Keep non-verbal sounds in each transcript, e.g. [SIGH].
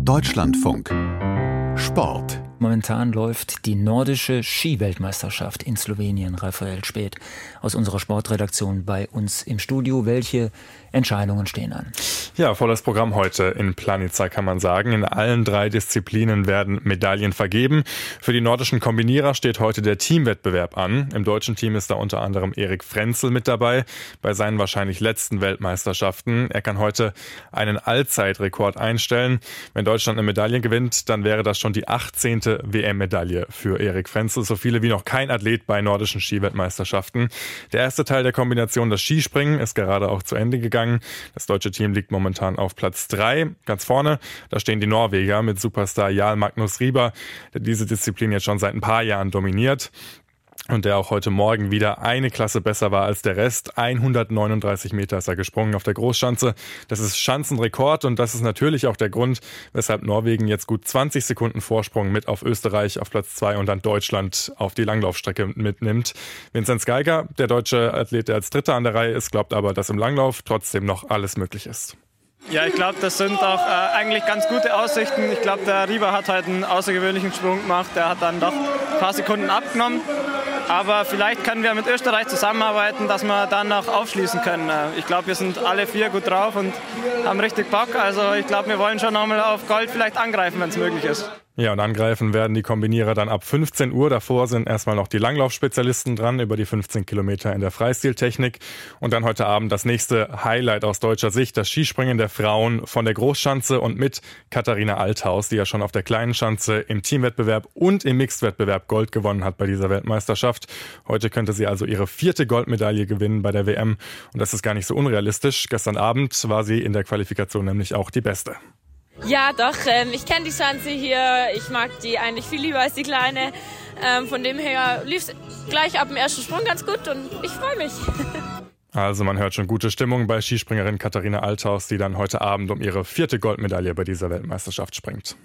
Deutschlandfunk. Sport Momentan läuft die nordische Skiweltmeisterschaft in Slowenien. Raphael Spät aus unserer Sportredaktion bei uns im Studio. Welche Entscheidungen stehen an? Ja, volles Programm heute in Planica kann man sagen. In allen drei Disziplinen werden Medaillen vergeben. Für die nordischen Kombinierer steht heute der Teamwettbewerb an. Im deutschen Team ist da unter anderem Erik Frenzel mit dabei bei seinen wahrscheinlich letzten Weltmeisterschaften. Er kann heute einen Allzeitrekord einstellen. Wenn Deutschland eine Medaille gewinnt, dann wäre das schon die 18. WM-Medaille für Erik Frenzel. So viele wie noch kein Athlet bei nordischen Skiweltmeisterschaften. Der erste Teil der Kombination, das Skispringen, ist gerade auch zu Ende gegangen. Das deutsche Team liegt momentan auf Platz drei. Ganz vorne, da stehen die Norweger mit Superstar Jarl Magnus Rieber, der diese Disziplin jetzt schon seit ein paar Jahren dominiert und der auch heute Morgen wieder eine Klasse besser war als der Rest. 139 Meter ist er gesprungen auf der Großschanze. Das ist Schanzenrekord und das ist natürlich auch der Grund, weshalb Norwegen jetzt gut 20 Sekunden Vorsprung mit auf Österreich auf Platz zwei und dann Deutschland auf die Langlaufstrecke mitnimmt. Vincent Geiger, der deutsche Athlet, der als Dritter an der Reihe ist, glaubt aber, dass im Langlauf trotzdem noch alles möglich ist. Ja, ich glaube, das sind auch äh, eigentlich ganz gute Aussichten. Ich glaube, der Rieber hat heute einen außergewöhnlichen Sprung gemacht. Der hat dann doch ein paar Sekunden abgenommen. Aber vielleicht können wir mit Österreich zusammenarbeiten, dass wir dann noch aufschließen können. Ich glaube, wir sind alle vier gut drauf und haben richtig Bock. Also ich glaube, wir wollen schon nochmal auf Gold vielleicht angreifen, wenn es möglich ist. Ja, und angreifen werden die Kombinierer dann ab 15 Uhr. Davor sind erstmal noch die Langlaufspezialisten dran über die 15 Kilometer in der Freistiltechnik. Und dann heute Abend das nächste Highlight aus deutscher Sicht, das Skispringen der Frauen von der Großschanze und mit Katharina Althaus, die ja schon auf der kleinen Schanze im Teamwettbewerb und im Mixedwettbewerb Gold gewonnen hat bei dieser Weltmeisterschaft. Heute könnte sie also ihre vierte Goldmedaille gewinnen bei der WM. Und das ist gar nicht so unrealistisch. Gestern Abend war sie in der Qualifikation nämlich auch die Beste. Ja, doch. Ähm, ich kenne die Schanze hier. Ich mag die eigentlich viel lieber als die kleine. Ähm, von dem her lief es gleich ab dem ersten Sprung ganz gut und ich freue mich. [LAUGHS] Also man hört schon gute Stimmung bei Skispringerin Katharina Althaus, die dann heute Abend um ihre vierte Goldmedaille bei dieser Weltmeisterschaft springt.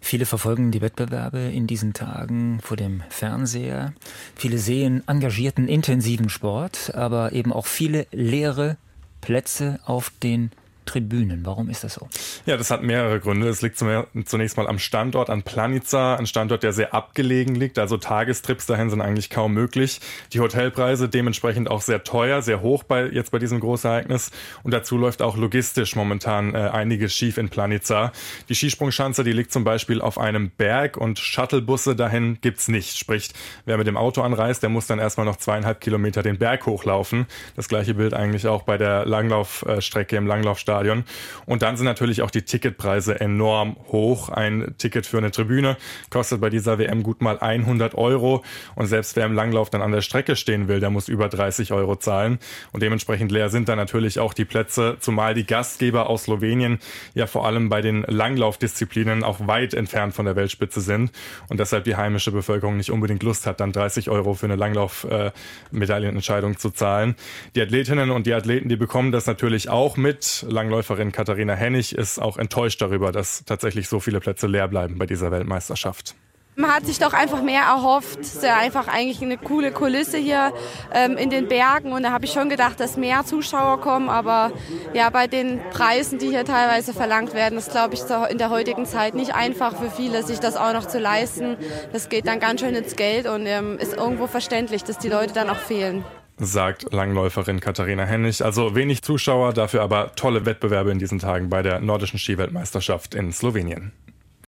Viele verfolgen die Wettbewerbe in diesen Tagen vor dem Fernseher. Viele sehen engagierten, intensiven Sport, aber eben auch viele leere Plätze auf den Tribünen. Warum ist das so? Ja, das hat mehrere Gründe. Es liegt zunächst mal am Standort, an Planica, ein Standort, der sehr abgelegen liegt. Also Tagestrips dahin sind eigentlich kaum möglich. Die Hotelpreise dementsprechend auch sehr teuer, sehr hoch bei, jetzt bei diesem Großereignis. Und dazu läuft auch logistisch momentan äh, einiges schief in Planica. Die Skisprungschanze, die liegt zum Beispiel auf einem Berg und Shuttlebusse dahin gibt's nicht. Sprich, wer mit dem Auto anreist, der muss dann erstmal noch zweieinhalb Kilometer den Berg hochlaufen. Das gleiche Bild eigentlich auch bei der Langlaufstrecke im Langlaufstadion Stadion. Und dann sind natürlich auch die Ticketpreise enorm hoch. Ein Ticket für eine Tribüne kostet bei dieser WM gut mal 100 Euro. Und selbst wer im Langlauf dann an der Strecke stehen will, der muss über 30 Euro zahlen. Und dementsprechend leer sind dann natürlich auch die Plätze, zumal die Gastgeber aus Slowenien ja vor allem bei den Langlaufdisziplinen auch weit entfernt von der Weltspitze sind und deshalb die heimische Bevölkerung nicht unbedingt Lust hat, dann 30 Euro für eine Langlauf-Medaillenentscheidung äh, zu zahlen. Die Athletinnen und die Athleten, die bekommen das natürlich auch mit. Lang Langläuferin Katharina Hennig ist auch enttäuscht darüber, dass tatsächlich so viele Plätze leer bleiben bei dieser Weltmeisterschaft. Man hat sich doch einfach mehr erhofft. Es ist ja einfach eigentlich eine coole Kulisse hier ähm, in den Bergen. Und da habe ich schon gedacht, dass mehr Zuschauer kommen. Aber ja, bei den Preisen, die hier teilweise verlangt werden, ist, glaube ich, in der heutigen Zeit nicht einfach für viele, sich das auch noch zu leisten. Das geht dann ganz schön ins Geld und ähm, ist irgendwo verständlich, dass die Leute dann auch fehlen sagt Langläuferin Katharina Hennig. Also wenig Zuschauer, dafür aber tolle Wettbewerbe in diesen Tagen bei der nordischen Skiweltmeisterschaft in Slowenien.